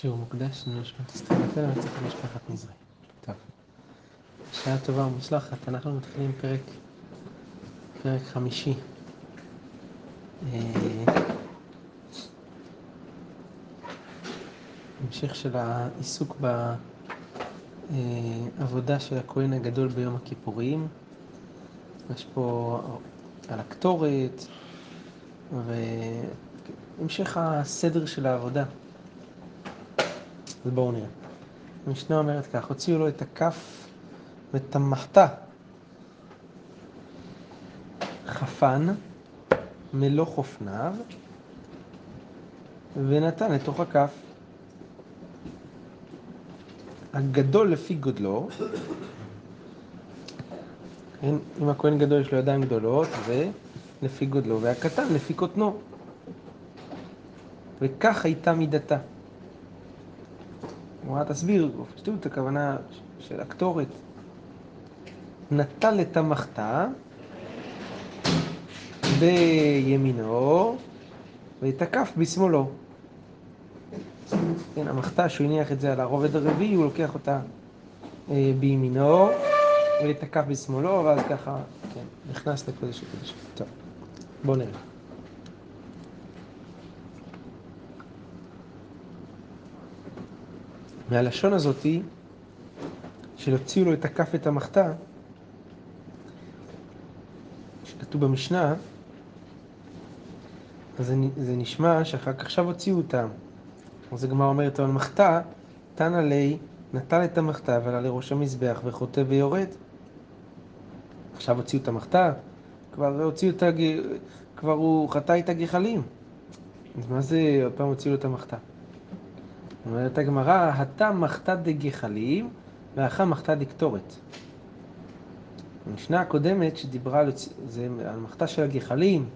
שיעור מוקדש לנשמת אסתר וצריך משפחת מזרעי. טוב. שעה טובה ומוצלחת, אנחנו מתחילים פרק, פרק חמישי. אה, המשך של העיסוק בעבודה של הכהן הגדול ביום הכיפורים. יש פה על הקטורת והמשך הסדר של העבודה. אז בואו נראה. המשנה אומרת כך, הוציאו לו את הכף ואת המחתה. חפן, מלוא חופניו, ונתן לתוך הכף. הגדול לפי גודלו, כן, אם הכהן גדול יש לו ידיים גדולות, זה לפי גודלו, והקטן לפי קוטנו. וכך הייתה מידתה. הגמרא תסביר, בפשטות הכוונה של הקטורת. נטל את המחתה בימינו ואת הכף בשמאלו. כן, המחתה, שהוא הניח את זה על הרובד הרביעי, הוא לוקח אותה אה, בימינו ואת הכף בשמאלו, ואז ככה, כן, נכנס לקודש הקודש. טוב, בואו נראה. מהלשון הזאתי, של הוציאו לו את הכף ואת המחתה, שכתוב במשנה, אז זה, זה נשמע שאחר כך עכשיו הוציאו אותם. אז הגמרא אומרת, אבל מחתה, תנא ליה, נטל את המחתה ועלה לראש המזבח וחוטא ויורד. עכשיו הוציאו את המחתה, כבר הוציאו את הג... כבר הוא חטא את הגחלים. אז מה זה עוד פעם הוציאו לו את המחתה? אומרת הגמרא, הטה מחתה דגחלים והכה מחתה דקטורת. המשנה הקודמת שדיברה על, על מחתה של הגחלים,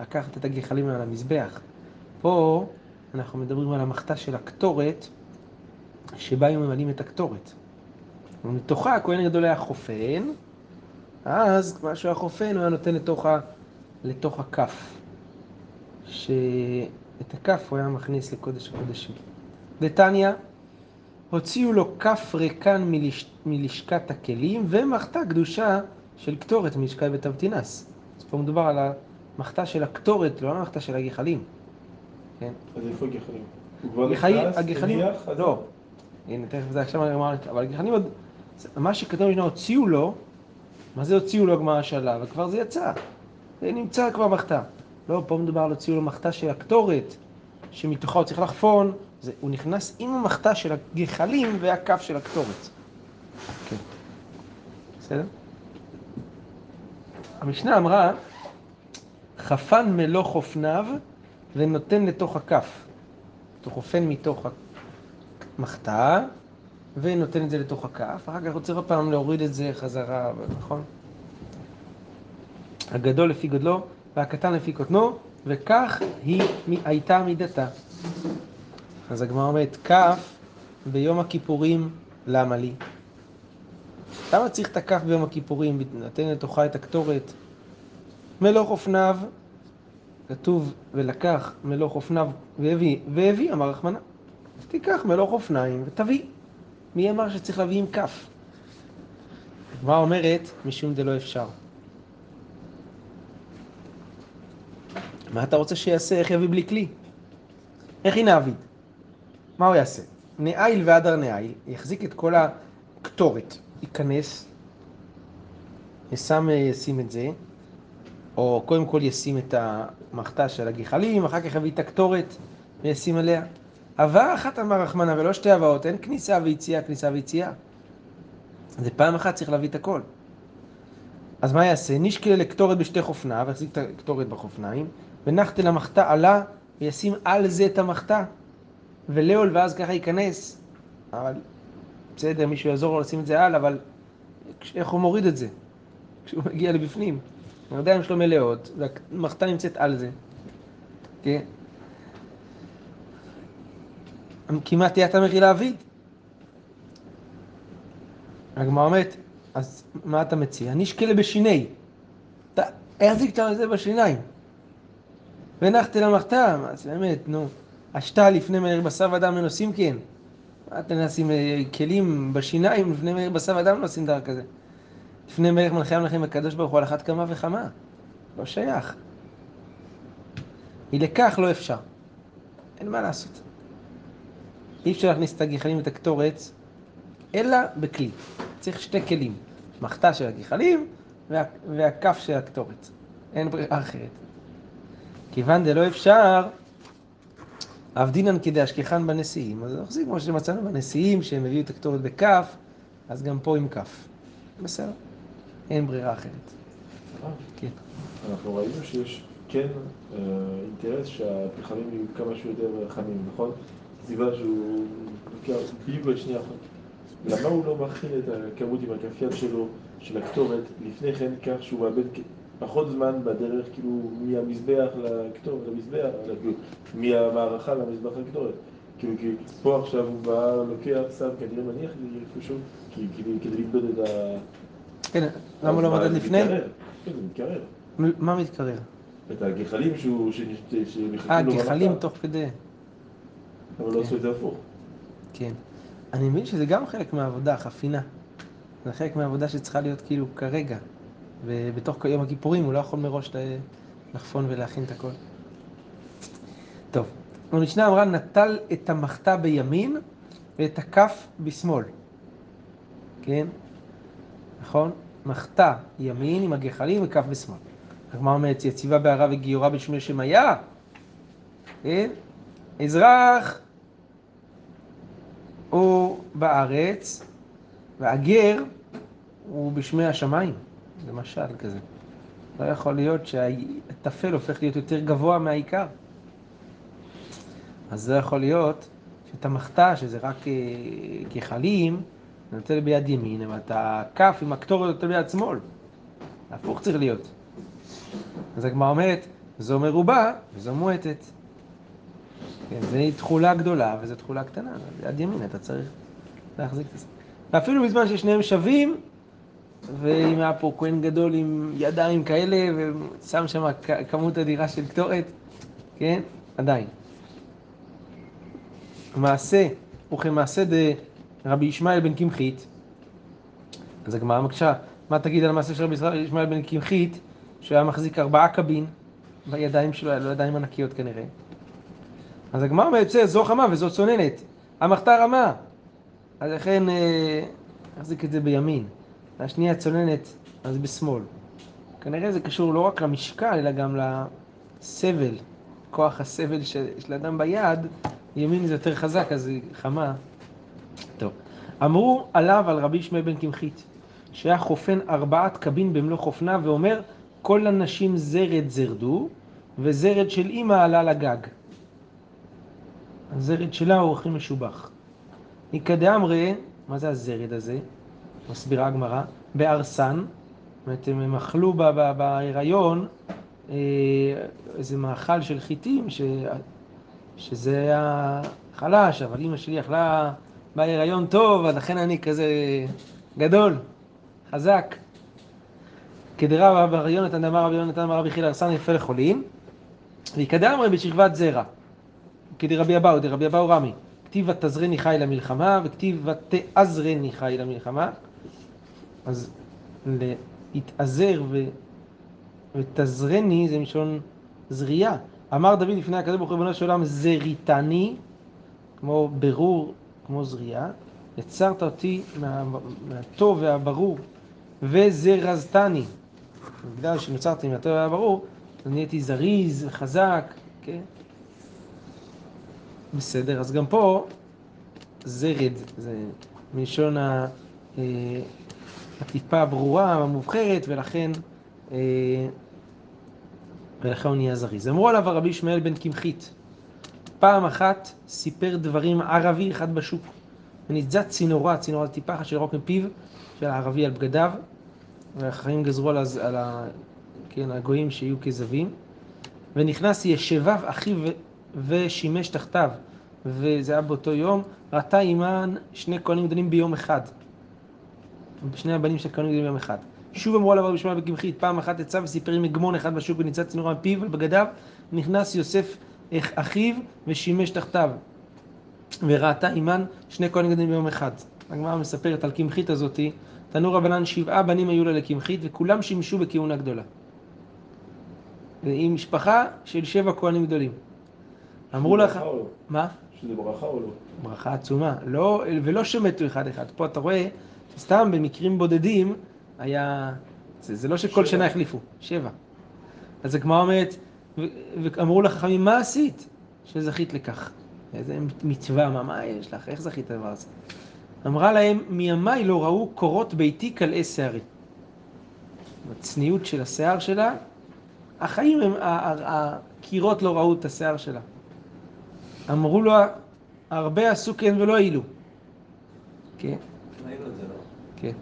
לקחת את הגחלים על המזבח. פה אנחנו מדברים על המחתה של הקטורת, שבה הם ממלאים את הקטורת. ומתוכה הכהן הגדול היה חופן, אז מה שהוא היה חופן הוא היה נותן לתוך, ה, לתוך הכף. שאת הכף הוא היה מכניס לקודש הקודשים. דתניא, הוציאו לו כף ריקן מלש... מלשכת הכלים ומחתה קדושה של קטורת מלשכת בית אבטינס. אז פה מדובר על המחתה של הקטורת, לא על המחתה של הגחלים. כן? אז איפה הגחלים? גחלים, הגחלים, לא. הנה, תכף זה עכשיו אני אומר, אבל הגחלים עוד, מה שכתוב במשנה הוציאו לו, מה זה הוציאו לו הגמרא שאלה? וכבר זה יצא. זה נמצא כבר מחתה. לא, פה מדובר על הוציאו לו מחתה של הקטורת, שמתוכה הוא צריך לחפון, זה, הוא נכנס עם המחתה של הגחלים והכף של הקטורת. כן. בסדר? המשנה אמרה, חפן מלוא חופניו ונותן לתוך הכף. הוא חופן מתוך המחתה ונותן את זה לתוך הכף, אחר כך הוא צריך עוד פעם להוריד את זה חזרה, נכון? הגדול לפי גודלו והקטן לפי קוטנו, וכך היא הייתה מידתה. אז הגמרא אומרת, כף ביום הכיפורים, למה לי? למה צריך את הכף ביום הכיפורים? נתן לתוכה את הקטורת. מלוך אופניו, כתוב, ולקח מלוך אופניו והביא, והביא, אמר רחמנה. אז תיקח מלוך אופניים ותביא. מי אמר שצריך להביא עם כף? הגמרא אומרת, משום דלא אפשר. מה אתה רוצה שיעשה? איך יביא בלי כלי? איך ינעביד? מה הוא יעשה? נעיל והדר נעיל, יחזיק את כל הקטורת, ייכנס, ישם, ישים את זה, או קודם כל ישים את המחתה של הגחלים, אחר כך יביא את הקטורת וישים עליה. הבאה אחת אמר רחמנה ולא שתי הבאות, אין כניסה ויציאה, כניסה ויציאה. זה פעם אחת צריך להביא את הכל. אז מה יעשה? נשקל לקטורת בשתי חופניו, יחזיק את הקטורת בחופניים, ונחתל המחתה עלה וישים על זה את המחתה. ולאול ואז ככה ייכנס. אבל בסדר, מישהו יעזור לו לשים את זה על, אבל איך הוא מוריד את זה? כשהוא מגיע לבפנים. הידיים שלו מלאות, והמחתה נמצאת על זה. כן? כמעט תהיה אתה מחילה אביד. הגמרא אומרת, אז מה אתה מציע? נשקלה בשיני. אתה החזיק את זה בשיניים. והנחתי למחתה, אז באמת, נו. השתה לפני מאיר בשר ודם אין עושים כן. מה אתם נשים אה, כלים בשיניים לפני מאיר בשר ודם לא עושים דבר כזה. לפני מלך מלכי המלכים הקדוש ברוך הוא על אחת כמה וכמה. לא שייך. אי לכך לא אפשר. אין מה לעשות. אי אפשר להכניס את הגחלים ואת הקטורת, אלא בכלי. צריך שתי כלים. מחתה של הגחלים וה, והכף של הקטורת. אין ברירה אחרת. כיוון דלא אפשר, אבדינן כדאשכחן בנשיאים. אז נחזיק כמו שמצאנו בנשיאים, שהם הביאו את הקטורת בכף, אז גם פה עם כף. בסדר. אין ברירה אחרת. כן. אנחנו ראינו שיש כן אה, אינטרס שהפחמים יהיו כמה שיותר חמים, נכון? סיבה שהוא בדיוק שנייה אחת. למה הוא לא מכין את הכמות עם הכף יד שלו, של הקטורת, לפני כן כך שהוא מאבד פחות זמן בדרך, כאילו, מהמזבח לקטורת, למזבח, כאילו, מהמערכה למזבח לקטורת. כאילו, כי פה עכשיו הוא בא, לוקח, שם, כנראה מניח לי איפשהו, כדי למדוד את ה... כן, למה לא מדד לפני? כן, זה מתקרר. מה מתקרר? את הגחלים שהוא... אה, גחלים תוך כדי. אבל לא עשו את זה הפוך. כן. אני מבין שזה גם חלק מהעבודה, חפינה. זה חלק מהעבודה שצריכה להיות כאילו כרגע. ובתוך יום הכיפורים הוא לא יכול מראש לחפון ולהכין את הכל. טוב, המשנה אמרה, נטל את המחתה בימין ואת הכף בשמאל. כן? נכון? מחתה ימין עם הגחלים וכף בשמאל. הגמרא אומרת, יציבה בערה וגיורה בשמי שמיה. כן? אזרח הוא בארץ, והגר הוא בשמי השמיים, למשל כזה. לא יכול להיות שהטפל הופך להיות יותר גבוה מהעיקר. אז זה יכול להיות שאת המחתה, שזה רק אה, גחלים, אתה נוטל ביד ימין, אבל את הכף עם הקטורת נוטל ביד שמאל. הפוך צריך להיות. אז הגמרא אומרת, זו מרובה וזו מועטת. כן, זה תכולה גדולה וזו תכולה קטנה, ביד ימין אתה צריך להחזיק את זה. ואפילו בזמן ששניהם שווים, ואם היה פה כהן גדול עם ידיים כאלה, ושם שם כמות אדירה של קטורת, כן, עדיין. מעשה, וכמעשה דרבי ישמעאל בן קמחית, אז הגמרא מקשה, מה תגיד על המעשה של רבי ישמעאל בן קמחית, שהיה מחזיק ארבעה קבין בידיים שלו, היה לו ידיים ענקיות כנראה. אז הגמרא מייצא זו חמה וזו צוננת, המחתה רמה. אז לכן אה, נחזיק את זה בימין. והשנייה צוננת, אז בשמאל. כנראה זה קשור לא רק למשקל, אלא גם לסבל, כוח הסבל של, של אדם ביד, ימין זה יותר חזק, אז היא חמה. טוב. אמרו עליו, על רבי ישמעאל בן קמחית, שהיה חופן ארבעת קבין במלוא חופנה, ואומר, כל הנשים זרד זרדו, וזרד של אימא עלה לגג. הזרד שלה הוא הכי משובח. איכא דאמרי, מה זה הזרד הזה? מסבירה הגמרא, בארסן, זאת אומרת, הם אכלו בהיריון אה, איזה מאכל של חיטים, ש... שזה היה חלש, אבל אימא שלי אכלה בהיריון טוב, אז לכן אני כזה גדול, חזק. כדרב רבי יונתן אמר רבי יונתן אמר רבי חיל ארסן יפה לחולים, ויקדם רבי בשכבת זרע. כדרבי אבאו, דרבי אבאו רמי. כתיב ותזרני חי למלחמה, וכתיב ותעזרני חי למלחמה. אז להתעזר ו... ותזרני זה מלשון זריעה. אמר דוד לפני הקדוש ברוך הוא ריבונו של עולם, זריתני, כמו ברור, כמו זריעה. יצרת אותי מה, מהטוב והברור, וזרזתני. בגלל שנוצרתי מהטוב והברור, אז נהייתי זריז וחזק, כן? בסדר, אז גם פה זרד, זה מלשון ה... הטיפה הברורה, המובחרת, ולכן, אה, ולכן הוא נהיה זריז. אמרו עליו הרבי ישמעאל בן קמחית, פעם אחת סיפר דברים ערבי אחד בשוק, ונתזת צינורה, צינורה טיפה אחת של רוק מפיו של הערבי על בגדיו, והחיים גזרו על, הז... על ה... כן, הגויים שיהיו כזבים, ונכנס ישביו אחיו ושימש תחתיו, וזה היה באותו יום, ראתה עימן שני כהנים גדולים ביום אחד. שני הבנים כהנים גדולים ביום אחד. שוב אמרו עליו רבי שמעון בקמחית, פעם אחת יצא וסיפר עם הגמון אחד בשוק וניצץ צינור מפיו ובגדיו, נכנס יוסף אחיו ושימש תחתיו. וראתה עימן שני כהנים גדולים ביום אחד. הגמרא מספרת על קמחית הזאתי, תנו רבנן שבעה בנים היו לה לקמחית וכולם שימשו בכהונה גדולה. והיא משפחה של שבע כהנים גדולים. אמרו לך, לא? מה? שזה ברכה או לא? ברכה עצומה, לא, ולא שמתו אחד אחד. פה אתה רואה, סתם במקרים בודדים היה, זה, זה לא שכל שבע. שנה החליפו, שבע. אז הגמרא אומרת, ו- ואמרו לחכמים, מה עשית שזכית לכך? איזה מצווה, מה, מה יש לך? איך זכית לדבר הזה? אמרה להם, מימיי לא ראו קורות ביתי קלעי שערי. הצניעות של השיער שלה, החיים הם, הקירות לא ראו את השיער שלה. אמרו לו, הרבה עשו כן ולא העילו. כן, ראינו את זה, לא? כן.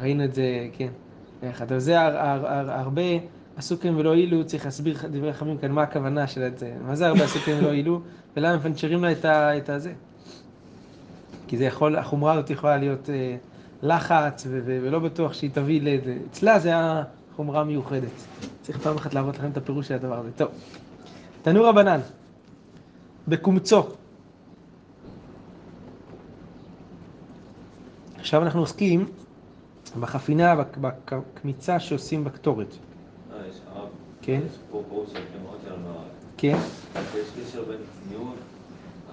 ראינו את זה, כן. ביחד. אבל זה הר- הר- הר- הרבה כן ולא העילו, צריך להסביר דברי חכמים כאן מה הכוונה של זה. מה זה הרבה כן ולא העילו, ולמה מפנצ'רים לה את, ה, את הזה. כי זה יכול, החומרה הזאת יכולה להיות אה, לחץ, ו- ו- ולא בטוח שהיא תביא לזה. אצלה זה היה חומרה מיוחדת. צריך פעם אחת להראות לכם את הפירוש של הדבר הזה. טוב. תנו רבנן, בקומצו. עכשיו אנחנו עוסקים בחפינה, בק- בקמיצה שעושים בקטורת. אה, יש הרב. כן. כן? יש קשר בין צניעות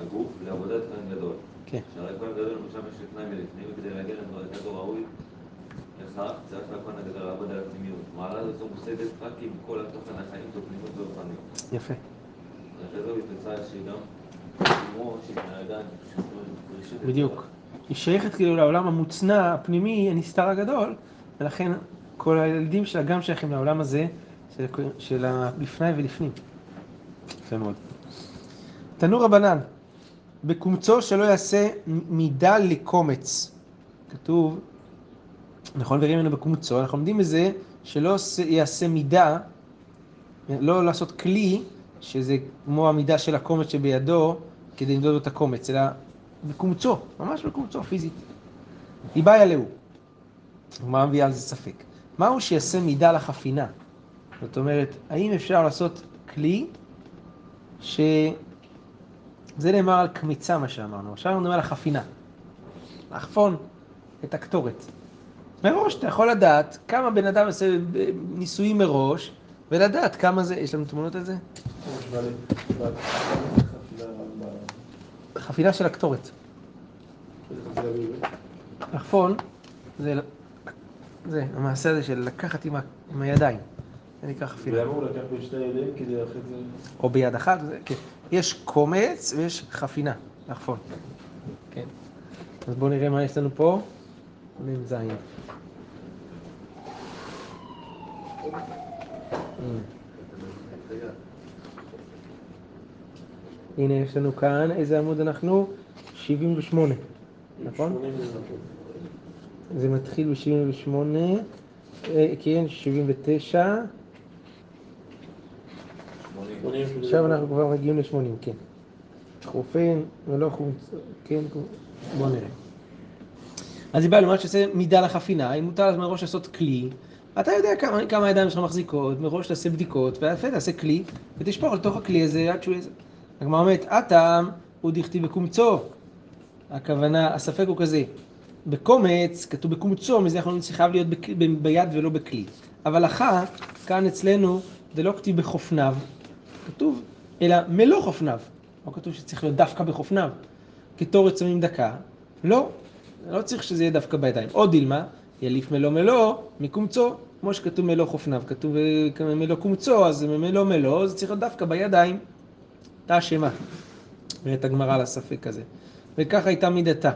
הגוף לעבודת כהן גדול. כן. שהרי כהן גדול, למשל, יש תנאי ולפנים, וכדי להגיע לדרגתו ראוי לכך, צריך שהכהן הגדול לעבוד על הפנימיות. מעלה זו מושגת רק עם כל התוכן החיים זו פנימיות ורוחניות. יפה. אחרי הוא התפצה כמו שבני האדם פרישות את בדיוק. היא שייכת כאילו לעולם המוצנע, הפנימי, הנסתר הגדול, ולכן כל הילדים שלה גם שייכים לעולם הזה של, של הלפני ולפנים. יפה מאוד. תנו רבנן, בקומצו שלא יעשה מידה לקומץ. כתוב, נכון וראינו ממנו בקומצו, אנחנו לומדים מזה שלא יעשה מידה, לא לעשות כלי, שזה כמו המידה של הקומץ שבידו, כדי למדוד את הקומץ, אלא בקומצו, ממש בקומצו, פיזית. היא באה אלוהו. הגמרא מביאה על זה ספק. מהו שיעשה מידה לחפינה? זאת אומרת, האם אפשר לעשות כלי ש... זה נאמר על קמיצה, מה שאמרנו. עכשיו אנחנו מדברים על החפינה. לחפון את הקטורת. מראש אתה יכול לדעת כמה בן אדם עושה ניסויים מראש, ולדעת כמה זה, יש לנו תמונות על זה? חפילה של הקטורת. חפילה? לחפון זה, זה המעשה הזה של לקחת עם, ה, עם הידיים. זה נקרא חפינה. ולמה הוא לקח בשתי ידיים כדי אחרי זה... או ביד אחת, זה, כן. יש קומץ ויש חפינה, לחפון. כן. אז בואו נראה מה יש לנו פה. מ"ז. הנה. הנה יש לנו כאן, איזה עמוד אנחנו? 78, נכון? 80 זה נכון. זה מתחיל ב-78, כן, 79, שמונים. עכשיו אנחנו כבר מגיעים ל-80, כן. חופן ולא חוץ, כן, בוא נראה. אז היא באה לומר שעושה מידה לחפינה, אם מותר אז מראש לעשות כלי, אתה יודע כמה, כמה הידיים שלך מחזיקות, מראש תעשה בדיקות, ויפה תעשה כלי, ותשפוך לתוך הכלי הזה עד שהוא... יהיה- הגמרא אומרת, הטעם הוא דכתיב בקומצו. הכוונה, הספק הוא כזה, בקומץ, כתוב בקומצו, מזה אנחנו אומרים שזה חייב להיות ביד ולא בכלי. אבל אחר, כאן אצלנו, זה לא כתיב בחופניו, כתוב, אלא מלוא חופניו. לא כתוב שצריך להיות דווקא בחופניו. קטורת שמים דקה, לא, לא צריך שזה יהיה דווקא בידיים. או דילמה, יליף מלוא מלוא מקומצו, כמו שכתוב מלוא חופניו, כתוב אה, מלוא קומצו, אז מלוא מלוא, זה צריך להיות דווקא בידיים. אתה אשמה. ואת הגמרא על הספק הזה. וככה הייתה מידתה.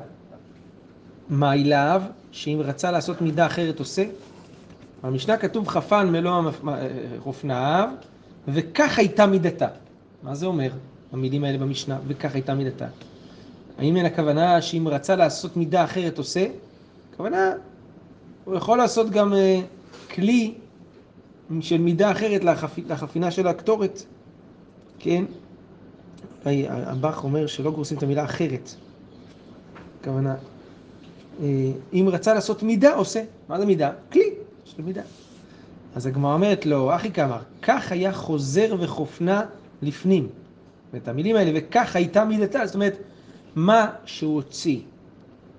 מה אליו, שאם רצה לעשות מידה אחרת עושה? במשנה כתוב חפן מלוא אה, חופניו, וכך הייתה מידתה. מה זה אומר, המילים האלה במשנה, וכך הייתה מידתה? האם אין הכוונה שאם רצה לעשות מידה אחרת עושה? הכוונה, הוא יכול לעשות גם אה, כלי של מידה אחרת לחפ... לחפינה של הקטורת, כן? הבח אומר שלא גורסים את המילה אחרת. הכוונה, אה, אם רצה לעשות מידה, עושה. מה זה מידה? כלי של מידה. אז הגמרא אומרת לו, אחי כאמר, כך היה חוזר וחופנה לפנים. את המילים האלה, וכך הייתה מידתה, זאת אומרת, מה שהוא הוציא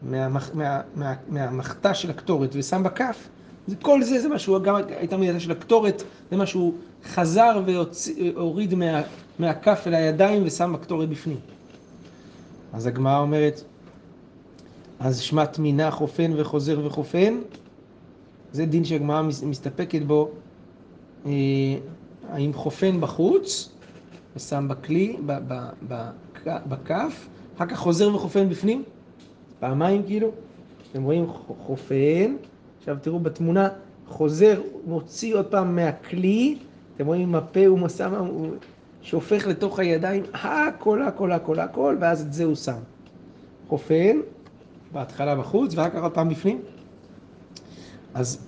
מהמח, מה, מה, מהמחתה של הקטורת ושם בכף, זה, כל זה זה מה שהוא, גם הייתה מידתה של הקטורת, זה מה שהוא חזר והוריד מה, מהכף אל הידיים ושם בקטורת בפנים. אז הגמרא אומרת, אז שמט מינה חופן וחוזר וחופן, זה דין שהגמרא מסתפקת בו, אה, האם חופן בחוץ, ושם בכלי, בכף, אחר כך חוזר וחופן בפנים, פעמיים כאילו, אתם רואים? חופן, עכשיו תראו בתמונה, חוזר, מוציא עוד פעם מהכלי, אתם רואים עם הפה הוא שם, הוא שופך לתוך הידיים הכל, הכל, הכל, הכל, ואז את זה הוא שם. חופן, בהתחלה בחוץ, ואחר כך עוד פעם בפנים. אז,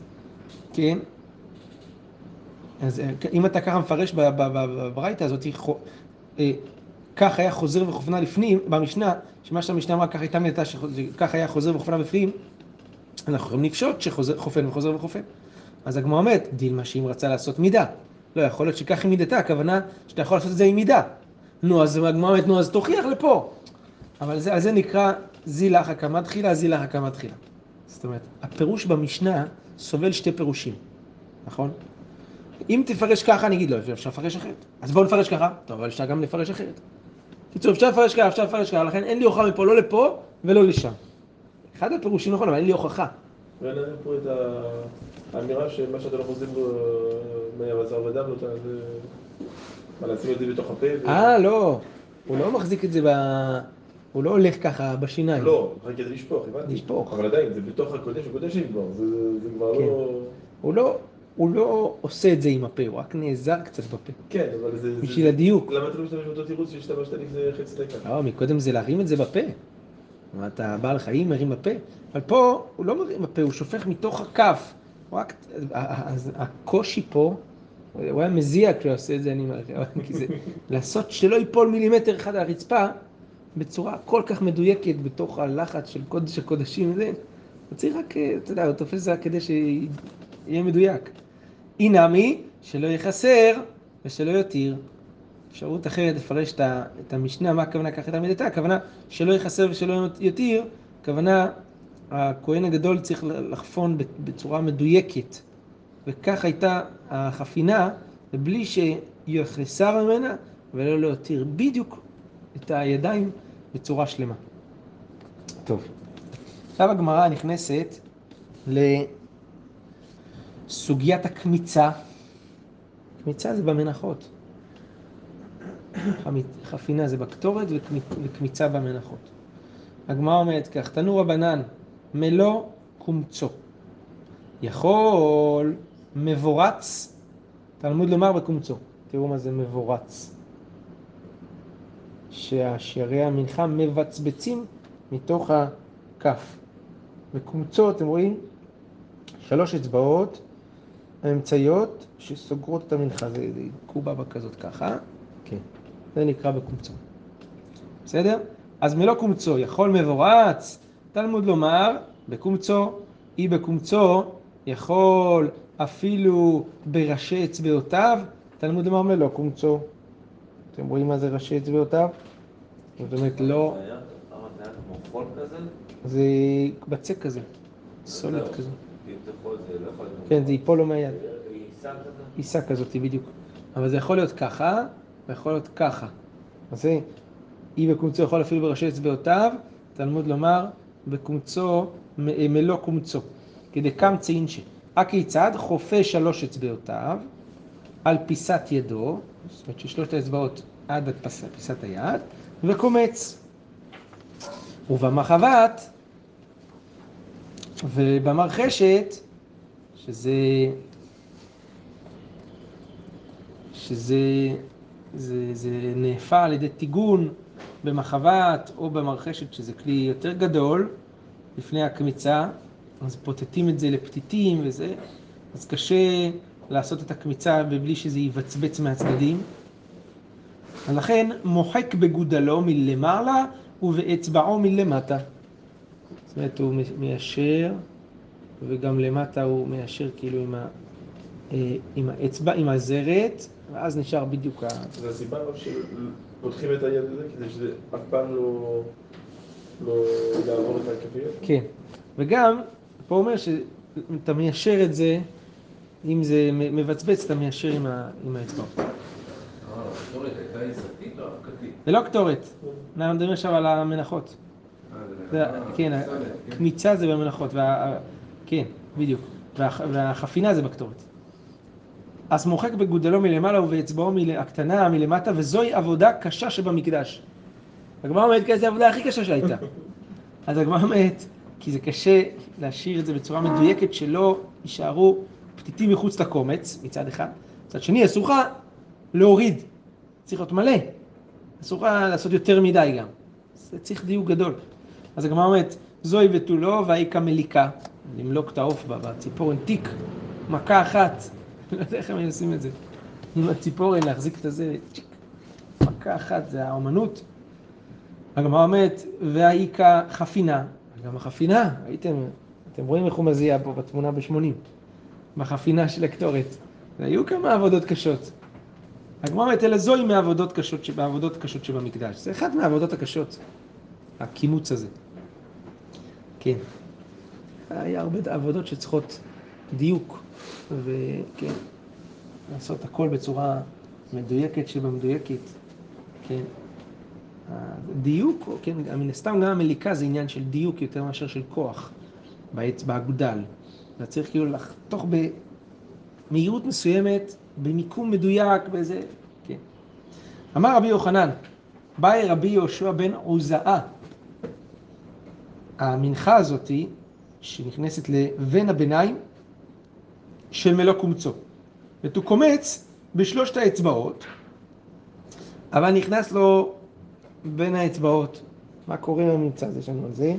כן, אז אם אתה ככה מפרש בברייתא הזאת, אה, כך היה חוזר וחופנה לפנים, במשנה, שמה שהמשנה אמרה, כך הייתה מידתה, שכך היה חוזר וחופנה בפנים, אנחנו יכולים לפשוט שחופן וחוזר וחופן. אז הגמרא אומרת, דילמה שאם רצה לעשות מידה. לא, יכול להיות שכך היא מידתה, הכוונה שאתה יכול לעשות את זה עם מידה. נו, אז הגמרא אומרת, נו, אז תוכיח לפה. אבל זה, זה נקרא זילך הקמה תחילה, זילך הקמה תחילה. זאת אומרת, הפירוש במשנה סובל שתי פירושים, נכון? אם תפרש ככה, אני אגיד לא, אפשר לפרש אחרת. אז בואו נפרש ככה, טוב, אבל אפשר גם לפרש אחרת. קיצור, אפשר לפרש ככה, אפשר לפרש ככה, לכן אין לי הוכחה מפה, לא לפה ולא לשם. אחד הפירושים נכון, אבל אין לי הוכחה. ואין לנו פה את האמירה שמה שאתה לא חוזר מהבשר ודם, לא מה, לשים את זה בתוך הפה? אה, לא. הוא לא מחזיק את זה ב... הוא לא הולך ככה בשיניים. לא, רק כדי לשפוך, הבנתי. לשפוך. אבל עדיין, זה בתוך הקודש, הקודש כבר, זה כבר כן. לא... הוא לא... הוא לא עושה את זה עם הפה, הוא רק נעזר קצת בפה. כן, אבל זה... בשביל זה- הדיוק. למה אתה לא משתמש באותו תירוץ שהשתמשת לפני חצי דקה? לא, מקודם זה להרים את זה בפה. מה, אתה בעל חיים מרים בפה? אבל פה הוא לא מרים בפה, הוא שופך מתוך הכף. רק... אז הקושי פה, הוא היה מזיע כשהוא עושה את זה, אני אומר כי זה לעשות שלא ייפול מילימטר אחד על הרצפה בצורה כל כך מדויקת בתוך הלחץ של קודש הקודשים וזה. הוא צריך רק, אתה יודע, הוא תופס זה רק כדי שיהיה מדויק. אי נמי, שלא יהיה חסר ושלא יותיר. אפשרות אחרת לפרש את המשנה, מה הכוונה כך הייתה מידתה, הכוונה שלא יחסר ושלא יותיר, הכוונה הכהן הגדול צריך לחפון בצורה מדויקת, וכך הייתה החפינה, ובלי שיחסר ממנה ולא להותיר בדיוק את הידיים בצורה שלמה. טוב, עכשיו הגמרא נכנסת לסוגיית הקמיצה. קמיצה זה במנחות. חפינה זה בקטורת וקמי- וקמיצה במנחות. הגמרא אומרת כך, תנו רבנן, מלוא קומצו. יכול מבורץ, תלמוד לומר בקומצו. תראו מה זה מבורץ. שהשערי המנחה מבצבצים מתוך הכף. וקומצו, אתם רואים? שלוש אצבעות האמצעיות שסוגרות את המנחה. זה קובבה כזאת ככה. זה נקרא בקומצו. בסדר? אז מלוא קומצו יכול מבורץ, תלמוד לומר, בקומצו, אי בקומצו, יכול אפילו בראשי אצבעותיו, תלמוד לומר מלוא קומצו. אתם רואים מה זה ראשי אצבעותיו? זאת אומרת, לא, זה בצק כזה, סולד. כזה. לא. כן, זה ייפול לו מהיד. עיסה כזה? עיסה כזאת בדיוק. אבל זה יכול להיות ככה, ויכול להיות ככה. אז זה, אי בקומצו יכול אפילו בראשי אצבעותיו, תלמוד לומר, בקומצו, מ- מלוא קומצו. כדי קמצא אינשי. הכיצד? חופה שלוש אצבעותיו, על פיסת ידו, זאת אומרת ששלושת האצבעות עד פיסת היד, וקומץ. ובמחבת, ובמרחשת, שזה שזה זה, זה נאפה על ידי טיגון במחבת או במרחשת, שזה כלי יותר גדול, לפני הקמיצה, אז פוטטים את זה לפתיתים וזה, אז קשה לעשות את הקמיצה בלי שזה יבצבץ מהצדדים. לכן מוחק בגודלו מלמעלה ובאצבעו מלמטה. זאת אומרת, הוא מיישר, וגם למטה הוא מיישר כאילו עם, ה, אה, עם האצבע, עם הזרת, ואז נשאר בדיוק ה... זה הסיבה אבל שפותחים את היד הזה כדי שזה אף פעם לא... לא יעבור את הכפיות? כן. וגם, פה הוא אומר שאתה מיישר את זה, אם זה מ- מבצבץ, אתה מיישר עם האצבעות. אה? זה לא קטורת, אנחנו מדברים עכשיו על המנחות. אה, כן, בסדר, כן. הקמיצה זה במנחות, כן, בדיוק. והח- והחפינה זה בקטורת. אז מוחק בגודלו מלמעלה ובאצבעו מל- הקטנה מלמטה, וזוהי עבודה קשה שבמקדש. הגמרא אומרת, כי זו העבודה הכי קשה שהייתה. אז הגמרא אומרת, כי זה קשה להשאיר את זה בצורה מדויקת, שלא יישארו פתיתים מחוץ לקומץ, מצד אחד. מצד שני, אסור לך להוריד, צריך להיות מלא. אסור לך לעשות יותר מדי גם. זה צריך דיוק גדול. אז הגמרא אומרת, זוהי ותו לא, והיא כמליקה, למלוק את העוף בציפורן תיק, מכה אחת, לא יודע איך הם היו עושים את זה, עם הציפורן להחזיק את הזה, מכה אחת, זה האומנות. הגמרא אומרת, והיא כחפינה, גם החפינה, ראיתם, אתם רואים איך הוא מזיע פה בתמונה ב-80, בחפינה של הקטורת. והיו כמה עבודות קשות. הגמרא אומרת, אלא זוהי מהעבודות קשות, שבעבודות קשות שבמקדש. זה אחת מהעבודות הקשות, הקימוץ הזה. כן. היה הרבה עבודות שצריכות דיוק, וכן, לעשות הכל בצורה מדויקת שבמדויקת, כן. דיוק, כן, מן הסתם גם המליקה זה עניין של דיוק יותר מאשר של כוח בעץ, באגודל. אתה צריך כאילו לחתוך במהירות מסוימת, במיקום מדויק, באיזה, כן. אמר רבי יוחנן, באי רבי יהושע בן עוזאה. המנחה הזאתי, שנכנסת לבן הביניים של מלוא קומצו. ותהוא קומץ בשלושת האצבעות, אבל נכנס לו בין האצבעות. מה קורה עם הממצא הזה? יש לנו על זה.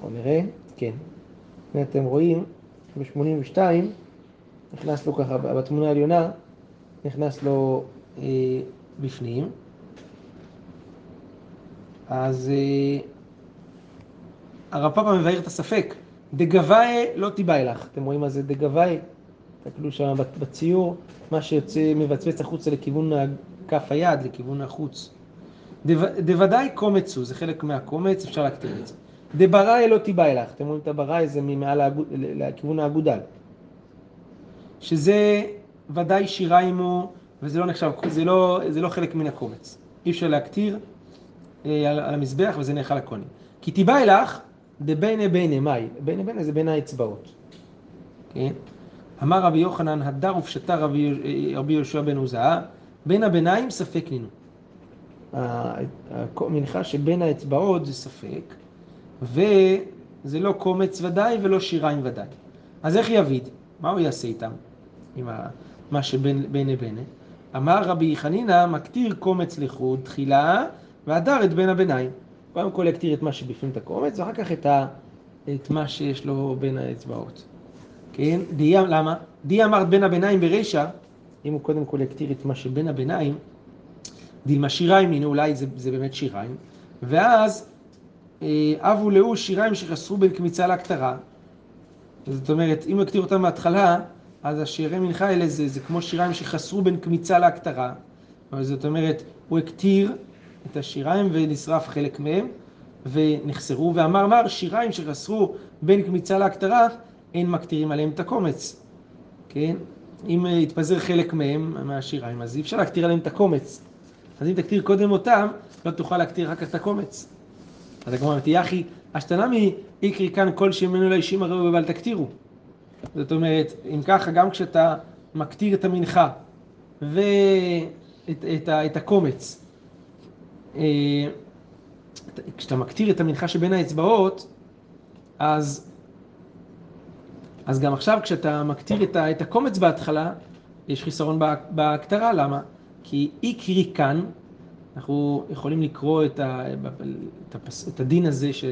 בואו נראה. כן. הנה אתם רואים, ב-82, נכנס לו ככה, בתמונה העליונה, נכנס לו אה, בפנים. אז אה, הרב פאפה מבאר את הספק. דגבאי לא תיבאי לך. אתם רואים מה זה דגבאי? תסתכלו שם בציור, מה שיוצא מבצבץ החוצה לכיוון כף היד, לכיוון החוץ. דו- דוודאי קומץ הוא, זה חלק מהקומץ, אפשר להקטיר את זה. דבראי לא תיבאי לך. אתם רואים את הבראי זה ממעל לכיוון האגודל. שזה ודאי שירה עמו, וזה לא נחשב, זה לא, זה לא חלק מן הקומץ. אי אפשר להקטיר אה, על, על המזבח וזה נאכל הכהנים. כי תיבאי לך דביינה ביינה, מהי? ביינה ביינה זה בין האצבעות. כן? אמר רבי יוחנן, הדר ופשטה רבי, יהושע בן עוזאה, בין הביניים ספק נינו. המנחה שבין האצבעות זה ספק, וזה לא קומץ ודאי ולא שיריים ודאי. אז איך יביד? מה הוא יעשה איתם? עם. מה שבין ביני? אמר רבי חנינא, מקטיר קומץ לחוד תחילה, והדר את בין הביניים. קודם כל יקטיר את מה שבפנים את הקומץ, ואחר כך את, ה... את מה שיש לו בין האצבעות. כן? דיה, למה? דיה אמרת בין הביניים ברישא, אם הוא קודם כל יקטיר את מה שבין הביניים, דילמה שיריים, הנה אולי זה, זה באמת שיריים, ואז אה, אבו לאו שיריים שחסרו בין קמיצה להקטרה. זאת אומרת, אם הוא יקטיר אותם מההתחלה, אז השירי מנחה האלה זה, זה כמו שיריים שחסרו בין קמיצה להקטרה. זאת אומרת, הוא הקטיר את השיריים ונשרף חלק מהם, ונחסרו, ואמר מר, שיריים שחסרו בין קמיצה להקטרה, אין מקטירים עליהם את הקומץ. כן? אם אה, יתפזר חלק מהם, מהשיריים, אז אי אפשר להקטיר עליהם את הקומץ. אז אם תקטיר קודם אותם, לא תוכל להקטיר אחר כך את הקומץ. אז הגמרא אומרת, יחי, השתנמי איקרי כאן כל שמנו לאישים הראוי אבל תקטירו. זאת אומרת, אם ככה, גם כשאתה מקטיר את המנחה ואת את, ה- את הקומץ, אה, כשאתה מקטיר את המנחה שבין האצבעות, אז, אז גם עכשיו כשאתה מקטיר את, את הקומץ בהתחלה, יש חיסרון בה- בהקטרה, למה? כי איקרי כאן, אנחנו יכולים לקרוא את, ה, את, הפס, את הדין הזה ש,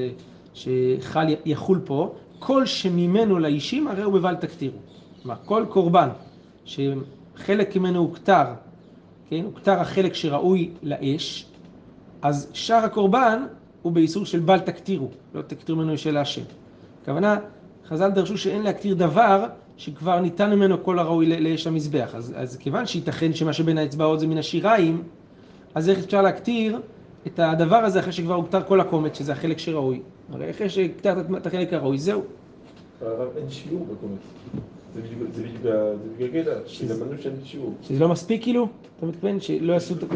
שחל יחול פה, כל שממנו לאישים הרי הוא בבל תקטירו. כלומר, כל קורבן שחלק ממנו הוכתר, כן, הוכתר החלק שראוי לאש, אז שאר הקורבן הוא באיסור של בל תקטירו, לא תקטירו ממנו של השם. הכוונה, חז"ל דרשו שאין להקטיר דבר שכבר ניתן ממנו כל הראוי לאש המזבח. אז, אז כיוון שייתכן שמה שבין האצבעות זה מן השיריים, אז איך אפשר להקטיר את הדבר הזה אחרי שכבר הוכתר כל הקומץ, שזה החלק שראוי. הרי אחרי שהקטרת את החלק הראוי, זהו. אין שיעור בקומץ. זה בדיוק זה בדיוק ה- זה בדיוק הקטע, שלמדנו שאין שיעור. שזה לא מספיק כאילו? אתה מתכוון שלא יעשו את הכל?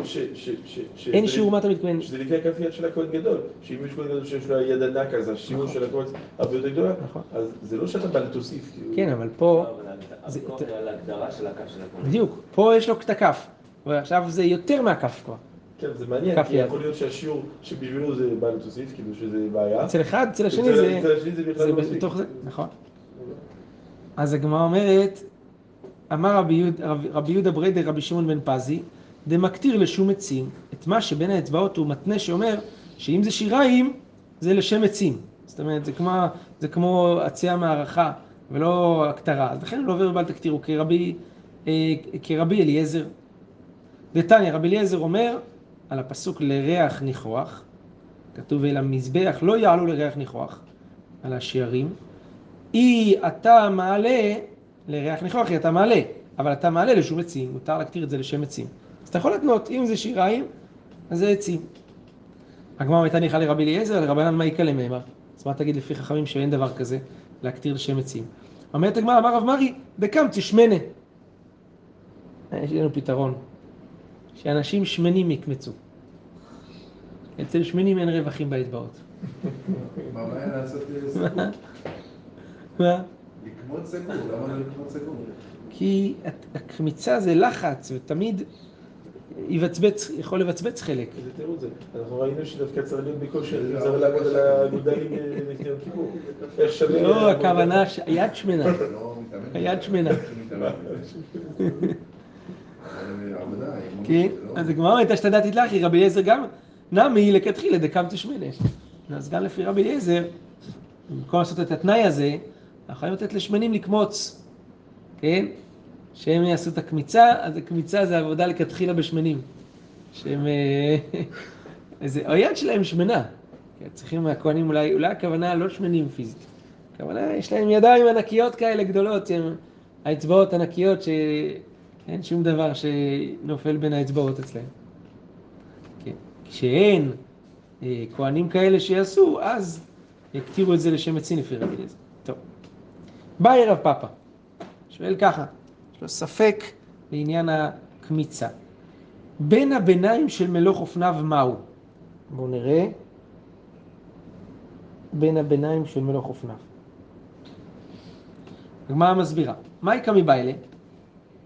אין זה- שיעור, מה אתה מתכוון? שזה לפי כף יד של הכהן גדול, שאם יש כהן גדול שיש לו יד ענק אז השיעור נכון. של הקומץ הרבה יותר גדולה, נכון. אז זה לא שאתה בא לתוסיף, כאילו. כן, אבל פה, אבל זה- הוויכוח הוא על ההגדרה של הכף של הכל. בדיוק, פה יש לו את הכף, ועכשיו זה יותר מהכף כבר. כן, זה מעניין, כי יד. יכול להיות שהשיעור שבשבילו זה בא לתוסיף, כאילו שזה בעיה. אצל אחד, אצל השני זה... אצל השני זה בכלל לא מספיק. נכון. אז הגמרא אומרת, אמר רבי יהוד- רב- רבי יהודה בריידר רבי שמעון בן פזי, דמקטיר לשום עצים, את מה שבין האצבעות הוא מתנה שאומר שאם זה שיריים, זה לשם עצים. זאת אומרת, זה כמו, זה כמו עצי המערכה ולא הכתרה. אז לכן הוא לא עובר בל תקטירו כרבי, אה, כרבי אליעזר. דתניא, רבי אליעזר אומר על הפסוק לריח ניחוח, כתוב אל המזבח לא יעלו לריח ניחוח, על השערים. אי אתה מעלה לריח ניחוח, אי אתה מעלה, אבל אתה מעלה לשום עצים, מותר להקטיר את זה לשם עצים. אז אתה יכול להתנות, אם זה שיריים, אז זה עצים. הגמרא הייתה ניחא לרבי אליעזר, לרבנן מעיקה למימר. אז מה תגיד לפי חכמים שאין דבר כזה, להקטיר לשם עצים? אומרת הגמרא, אמר רב מרי, דקמצי שמנה. יש לנו פתרון, שאנשים שמנים יקמצו. אצל שמנים אין רווחים באצבעות. מה הבעיה לעשות מה? לקמוד סגור, למה לא לקמוד סגור? כי הקמיצה זה לחץ, ותמיד יבצבץ, יכול לבצבץ חלק. איזה תירוץ זה? אנחנו ראינו שדווקא צריך להיות בכושר, אם צריך לעבוד על הגודלים אה, לפני יום כיפור. לא? הכוונה, היד שמנה. לא מתאמן. היד שמנה. כן. אז הגמרא אומרת אשתדעת תתלכי, רבי אליעזר גם נמי לכתחילה דקמתי שמנה. אז גם לפי רבי אליעזר, במקום לעשות את התנאי הזה, אנחנו יכולים לתת לשמנים לקמוץ, כן? שהם יעשו את הקמיצה, אז הקמיצה זה עבודה לכתחילה בשמנים. שהם... אה, איזה, היד שלהם שמנה. כן, צריכים מהכהנים אולי, אולי הכוונה לא שמנים פיזית. הכוונה, יש להם ידיים ענקיות כאלה גדולות, שהם האצבעות ענקיות שאין שום דבר שנופל בין האצבעות אצלהם. כן. כשאין אה, כהנים כאלה שיעשו, אז יקטירו את זה לשם עצים באי רב פאפא, שואל ככה, יש לו ספק לעניין הקמיצה. בין הביניים של מלוך אופניו מהו? בואו נראה. בין הביניים של מלוך אופניו. הגמרא מסבירה. מה יקא מבעילה?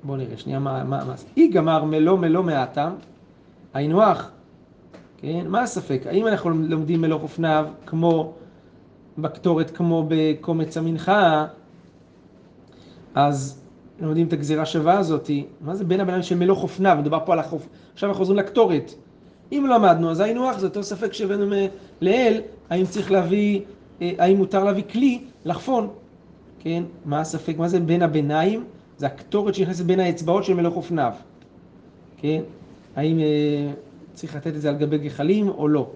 בואו נראה שנייה מה, מה, מה. אי גמר מלוא מלוא מהטעם, היינו הך, כן? מה הספק? האם אנחנו לומדים מלוך אופניו כמו בקטורת, כמו בקומץ המנחה, אז לומדים את הגזירה שווה הזאתי, מה זה בין הביניים של מלוך אופניו? מדובר פה על החוף, עכשיו אנחנו חוזרים לקטורת. אם למדנו, אז היינו הך, זה אותו ספק שהבאנו לעיל, האם צריך להביא, אה, האם מותר להביא כלי לחפון, כן? מה הספק? מה זה בין הביניים? זה הקטורת שנכנסת בין האצבעות של מלוך אופניו, כן? האם אה, צריך לתת את זה על גבי גחלים או לא?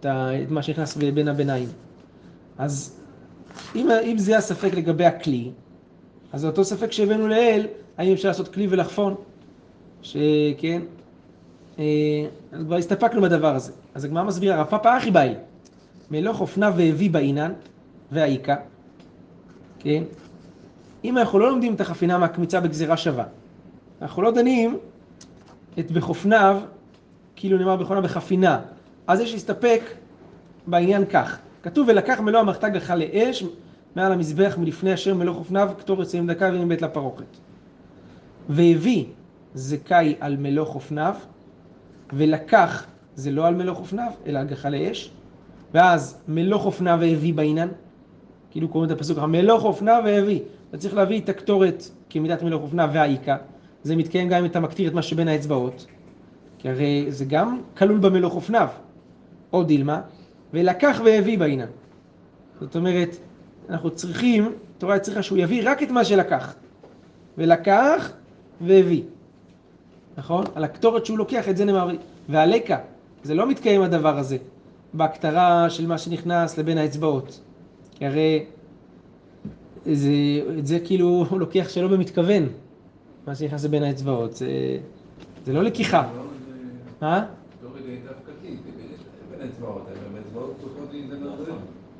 את, ה, את מה שנכנס בין הביניים. אז אם, אם זה הספק לגבי הכלי, אז אותו ספק שהבאנו לעיל, האם אפשר לעשות כלי ולחפון? שכן, אה, אז כבר הסתפקנו בדבר הזה. אז הגמרא מסבירה, רב פאפא אחי באי, מלוך אופנה והביא באינן, והאיכה, כן? אם אנחנו לא לומדים את החפינה מהקמיצה בגזירה שווה, אנחנו לא דנים את בחופניו, כאילו נאמר בחופניו בחפינה, אז יש להסתפק בעניין כך. כתוב ולקח מלוא המחתה גחה לאש מעל המזבח מלפני אשר מלוא חופניו כתור יוצאים דקה ואין בית לפרוכת. והביא זכאי על מלוא חופניו ולקח זה לא על מלוא חופניו אלא על גחה לאש ואז מלוא חופניו והביא בעינן. כאילו קוראים את הפסוק ככה מלוא חופניו והביא. אתה צריך להביא את הקטורת כמידת מלוא חופניו והאיכה זה מתקיים גם אם אתה מקטיר את מה שבין האצבעות כי הרי זה גם כלול במלוא חופניו. או דילמה ולקח והביא בעינן. זאת אומרת אנחנו צריכים, התורה צריכה שהוא יביא רק את מה שלקח. ולקח והביא. נכון? על הקטורת שהוא לוקח, את זה נאמר, והלקה, זה לא מתקיים הדבר הזה, בהקטרה של מה שנכנס לבין האצבעות. כי הרי זה, את זה כאילו הוא לוקח שלא במתכוון, מה שנכנס לבין האצבעות, זה, זה לא לקיחה. לא, מה? רגעי דווקתי, זה בין- האצבעות, אבל האצבעות פתוחות לי זה.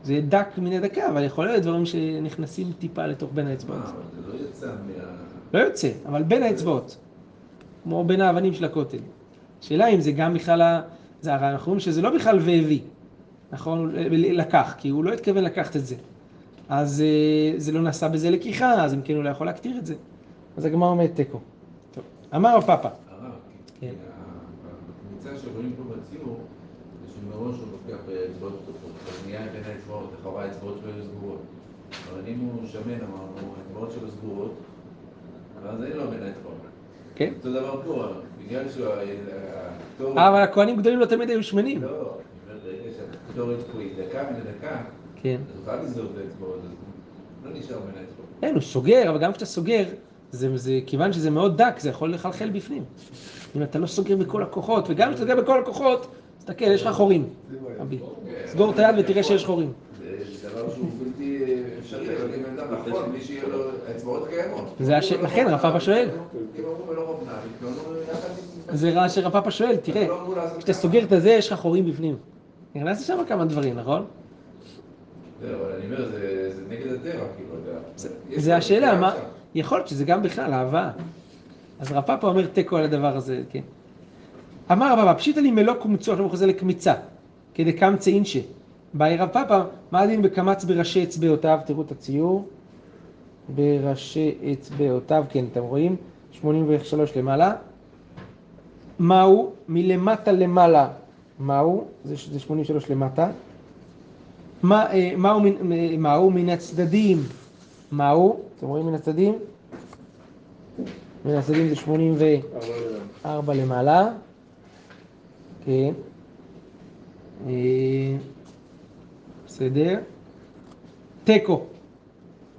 זה דק מן הדקה, אבל יכול להיות דברים שנכנסים טיפה לתוך בין האצבעות. מה, אבל זה לא יצא מה... לא יוצא, אבל בין האצבעות. כמו בין האבנים של הכותל. השאלה אם זה גם בכלל, ה- זה הרי אנחנו אומרים שזה לא בכלל והביא, נכון? לקח, כי הוא לא התכוון לקחת את זה. אז אה, זה לא נעשה בזה לקיחה, אז אם כן הוא לא יכול להקטיר את זה. אז הגמרא אומרת תיקו. טוב. אמר הפאפה, הרב, כן. כי הקבוצה שרואים פה בציור, זה שמראש הוא לוקח באצבעות פתוחות, אז נהיה בין האצבעות, לכאורה האצבעות שלו היו סגורות. אבל אם הוא שמן, אמרנו, האצבעות שלו סגורות, ואז אין לו בין האצבעות. כן? אותו דבר פה, בגלל שהקטורת... אה, אבל הכהנים גדולים לא תמיד היו שמנים. לא, ברגע שהקטורת פה היא דקה מן הדקה, כן. אז הוא חייב לסגור את האצבעות, אז לא נשאר בין האצבעות. כן, הוא סוגר, אבל גם כשאתה סוגר, זה, זה, כיוון שזה מאוד דק, זה יכול לחלחל בפנים. אם אתה לא סוגר בכל הכוחות, וגם כשאתה סוגר בכל הכוחות, תסתכל, יש לך חורים. אבי. סגור את היד ותראה שיש חורים. זה דבר שהוא בלתי אפשרי, אבל אם אדם נכון, מי שיהיה לו האצבעות קיימות. זה הש- לכן רב פאפה שואל. יחד עם... זה רע שרב פאפה שואל, תראה, לא כשאתה. סוגר את הזה, יש לך חורים בפנים. נכנס לשם כמה דברים, נכון? זה כאילו, השאלה, מה... יכול להיות שזה גם בכלל אהבה. אז רב פאפה אומר תיקו על הדבר הזה, כן. אמר רב פאפה, פשיטא לי מלוא קומצו, עכשיו הוא חוזר לקמיצה, כדקמצא אינשה. באי רב פאפה, מה הדין בקמץ בראשי אצבעותיו? תראו את הציור. בראשי אצבעותיו, כן, אתם רואים? 83 למעלה. מהו? מלמטה למעלה. מהו? זה, זה 83 למטה. מה, אה, מהו, מהו מן הצדדים? מהו? אתם רואים מן הצדדים? מן הצדדים זה 84 למעלה. כן. בסדר. תיקו.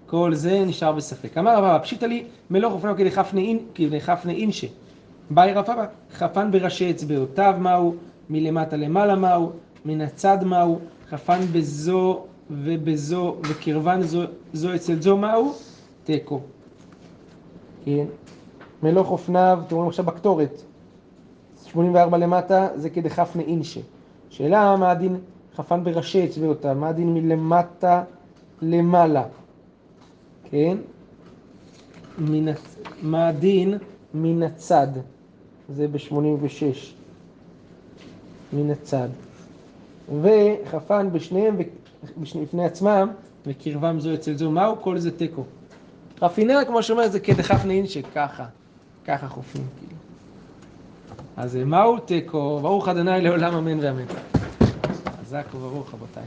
כל זה נשאר בספק. אמר רבא, פשיטא לי מלוך אופניו כדחפני אינשה. באי רבא, חפן בראשי אצבעותיו מהו, מלמטה למעלה מהו, מן הצד מהו, חפן בזו ובזו וקרבן זו, זו אצל זו מהו, תיקו. כן. מלוך אופניו, אתם רואים עכשיו בקטורת, 84 למטה זה כדחפני אינשה. שאלה מה הדין חפן בראשי אצבעותיו, מה הדין מלמטה למעלה, כן? מן, מה הדין מן הצד, זה ב-86, מן הצד. וחפן בשניהם, בשני- לפני עצמם, וקרבם זו אצל זו, מהו? כל זה תיקו. רפינר, כמו שאומר, זה כדחפני אינשה, ככה, ככה חופים, כאילו. אז מהו תיקו? ברוך ה' לעולם אמן ואמן. חזק וברוך רבותיי.